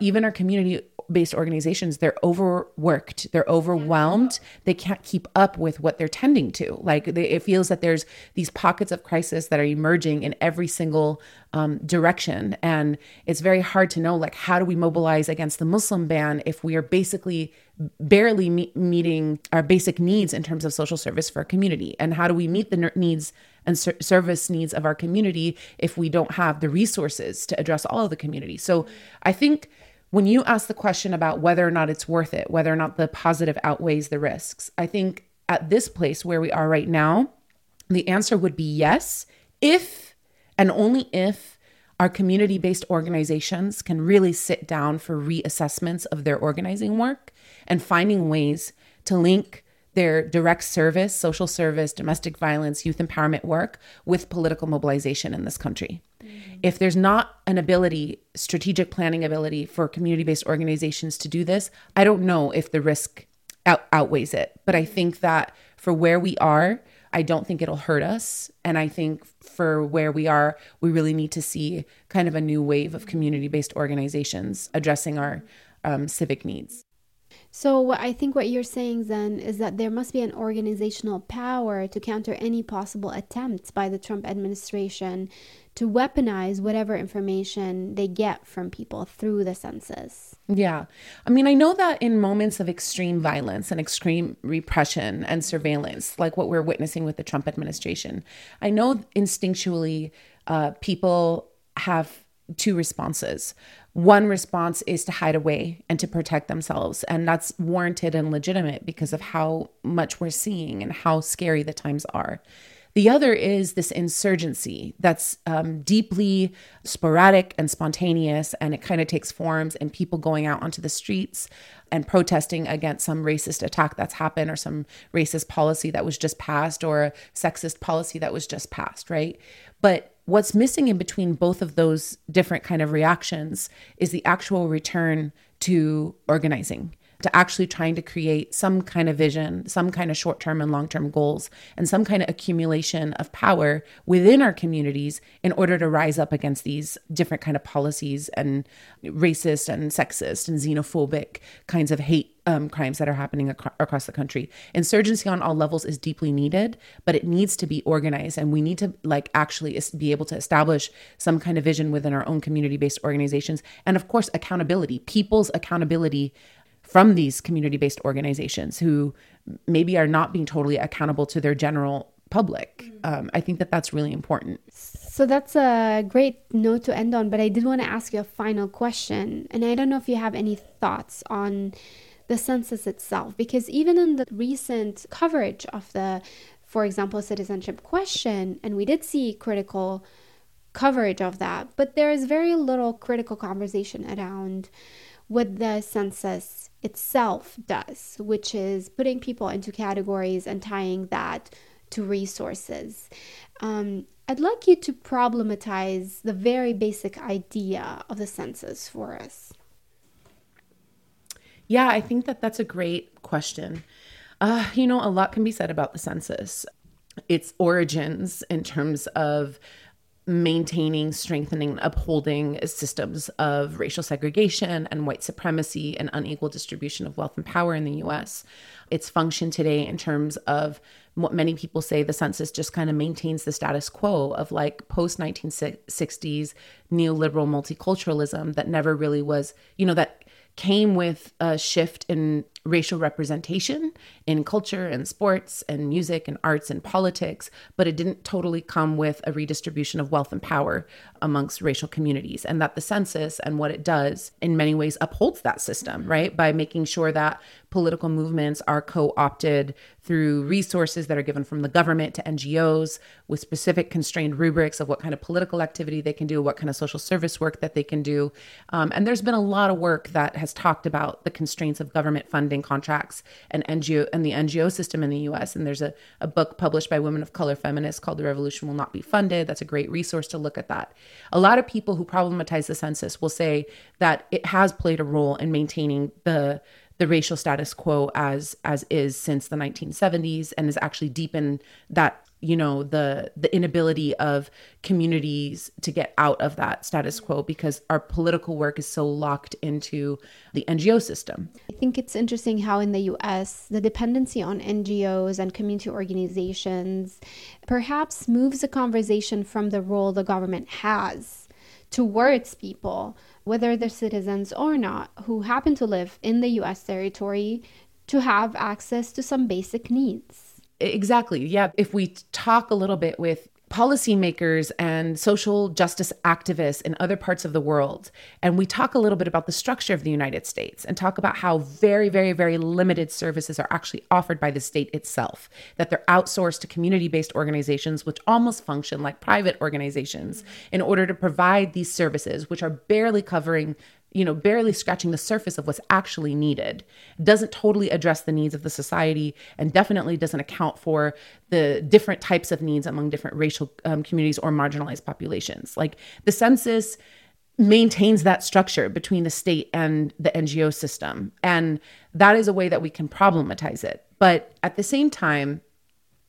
even our community based organizations they're overworked they're overwhelmed. They can't keep up with what they're tending to. Like they, it feels that there's these pockets of crisis that are emerging in every single um, direction. And it's very hard to know like how do we mobilize against the muslim ban if we are basically barely me- meeting our basic needs in terms of social service for our community? And how do we meet the needs and ser- service needs of our community if we don't have the resources to address all of the community. So i think when you ask the question about whether or not it's worth it, whether or not the positive outweighs the risks, I think at this place where we are right now, the answer would be yes, if and only if our community based organizations can really sit down for reassessments of their organizing work and finding ways to link their direct service, social service, domestic violence, youth empowerment work with political mobilization in this country. Mm-hmm. If there's not an ability, strategic planning ability for community based organizations to do this, I don't know if the risk out- outweighs it. But I think that for where we are, I don't think it'll hurt us. And I think for where we are, we really need to see kind of a new wave of community based organizations addressing our um, civic needs. So, what I think what you're saying then is that there must be an organizational power to counter any possible attempts by the Trump administration to weaponize whatever information they get from people through the census. Yeah. I mean, I know that in moments of extreme violence and extreme repression and surveillance, like what we're witnessing with the Trump administration, I know instinctually uh, people have two responses. One response is to hide away and to protect themselves. And that's warranted and legitimate because of how much we're seeing and how scary the times are. The other is this insurgency that's um, deeply sporadic and spontaneous, and it kind of takes forms in people going out onto the streets and protesting against some racist attack that's happened or some racist policy that was just passed or a sexist policy that was just passed, right? But what's missing in between both of those different kind of reactions is the actual return to organizing to actually trying to create some kind of vision, some kind of short term and long term goals, and some kind of accumulation of power within our communities in order to rise up against these different kind of policies and racist and sexist and xenophobic kinds of hate um, crimes that are happening ac- across the country. Insurgency on all levels is deeply needed, but it needs to be organized, and we need to like actually be able to establish some kind of vision within our own community-based organizations, and of course, accountability, people's accountability from these community based organizations who maybe are not being totally accountable to their general public. Um, I think that that's really important. So that's a great note to end on, but I did want to ask you a final question. And I don't know if you have any thoughts on the census itself, because even in the recent coverage of the, for example, citizenship question, and we did see critical coverage of that, but there is very little critical conversation around what the census itself does, which is putting people into categories and tying that to resources. Um, I'd like you to problematize the very basic idea of the census for us. Yeah, I think that that's a great question. Uh, you know, a lot can be said about the census. Its origins in terms of maintaining, strengthening, upholding systems of racial segregation and white supremacy and unequal distribution of wealth and power in the US. Its function today, in terms of what many people say, the census just kind of maintains the status quo of like post 1960s neoliberal multiculturalism that never really was, you know, that came with a shift in racial representation in culture and sports and music and arts and politics, but it didn't totally come with a redistribution of wealth and power amongst racial communities. And that the census and what it does in many ways upholds that system, right? By making sure that political movements are co opted through resources that are given from the government to NGOs with specific constrained rubrics of what kind of political activity they can do, what kind of social service work that they can do. Um, and there's been a lot of work that has talked about the constraints of government funding contracts and NGO and the NGO system in the US. And there's a, a book published by women of color feminists called The Revolution Will Not Be Funded. That's a great resource to look at that. A lot of people who problematize the census will say that it has played a role in maintaining the the racial status quo as as is since the 1970s and has actually deepened that you know the the inability of communities to get out of that status quo because our political work is so locked into the NGO system. I think it's interesting how in the US the dependency on NGOs and community organizations perhaps moves the conversation from the role the government has towards people whether they're citizens or not, who happen to live in the US territory to have access to some basic needs. Exactly. Yeah. If we talk a little bit with policymakers and social justice activists in other parts of the world. And we talk a little bit about the structure of the United States and talk about how very, very, very limited services are actually offered by the state itself, that they're outsourced to community based organizations, which almost function like private organizations in order to provide these services, which are barely covering you know, barely scratching the surface of what's actually needed. Doesn't totally address the needs of the society and definitely doesn't account for the different types of needs among different racial um, communities or marginalized populations. Like the census maintains that structure between the state and the NGO system. And that is a way that we can problematize it. But at the same time,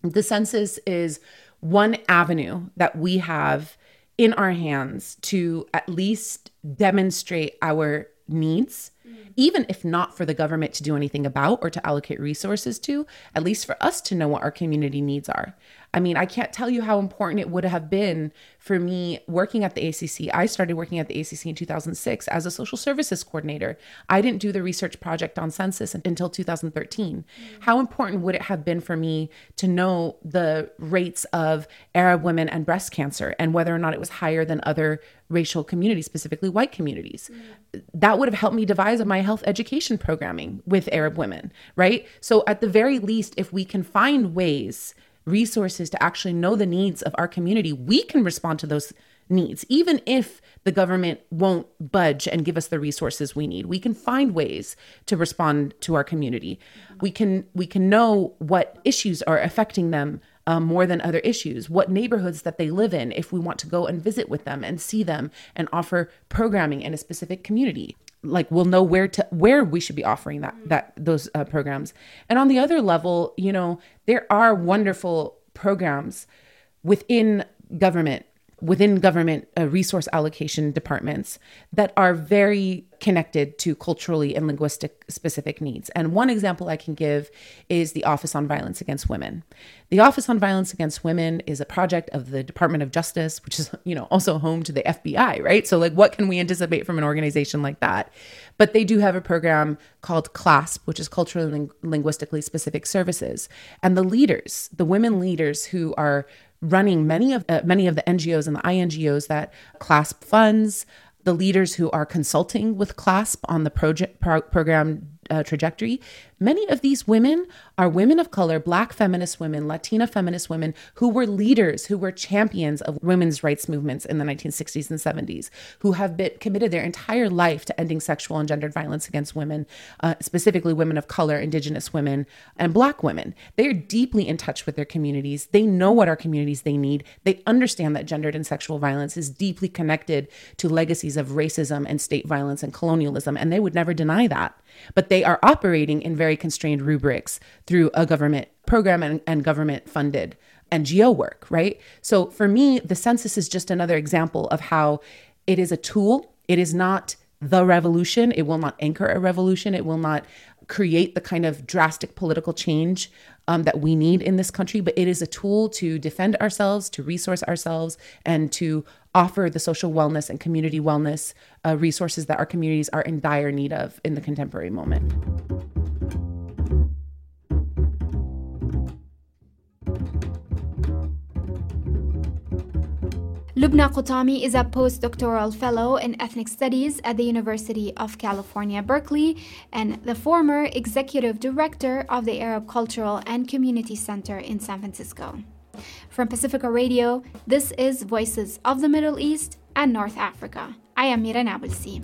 The census is one avenue that we have in our hands to at least demonstrate our needs even if not for the government to do anything about or to allocate resources to, at least for us to know what our community needs are. I mean, I can't tell you how important it would have been for me working at the ACC. I started working at the ACC in 2006 as a social services coordinator. I didn't do the research project on census until 2013. Mm-hmm. How important would it have been for me to know the rates of Arab women and breast cancer and whether or not it was higher than other racial communities, specifically white communities? Mm-hmm. That would have helped me devise my health education programming with Arab women, right? So, at the very least, if we can find ways resources to actually know the needs of our community, we can respond to those needs, even if the government won't budge and give us the resources we need. We can find ways to respond to our community. We can we can know what issues are affecting them um, more than other issues, what neighborhoods that they live in, if we want to go and visit with them and see them and offer programming in a specific community like we'll know where to where we should be offering that that those uh, programs. And on the other level you know there are wonderful programs within government within government uh, resource allocation departments that are very connected to culturally and linguistic specific needs. And one example I can give is the Office on Violence Against Women. The Office on Violence Against Women is a project of the Department of Justice, which is, you know, also home to the FBI, right? So like what can we anticipate from an organization like that? But they do have a program called CLASP, which is culturally ling- linguistically specific services. And the leaders, the women leaders who are running many of uh, many of the NGOs and the INGOs that CLASP funds, the leaders who are consulting with CLASP on the project pro- program uh, trajectory. Many of these women are women of color, Black feminist women, Latina feminist women who were leaders, who were champions of women's rights movements in the 1960s and 70s, who have been committed their entire life to ending sexual and gendered violence against women, uh, specifically women of color, Indigenous women, and Black women. They are deeply in touch with their communities. They know what our communities they need. They understand that gendered and sexual violence is deeply connected to legacies of racism and state violence and colonialism, and they would never deny that. But they are operating in very constrained rubrics through a government program and, and government funded NGO work, right? So for me, the census is just another example of how it is a tool. It is not the revolution. It will not anchor a revolution. It will not create the kind of drastic political change um, that we need in this country, but it is a tool to defend ourselves, to resource ourselves, and to offer the social wellness and community wellness uh, resources that our communities are in dire need of in the contemporary moment. Lubna Qutami is a postdoctoral fellow in ethnic studies at the University of California, Berkeley, and the former executive director of the Arab Cultural and Community Center in San Francisco. From Pacifica Radio, this is Voices of the Middle East and North Africa. I am Mira Nabulsi.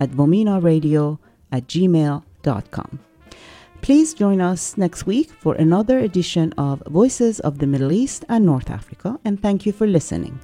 at vomenaradio at gmail.com. Please join us next week for another edition of Voices of the Middle East and North Africa, and thank you for listening.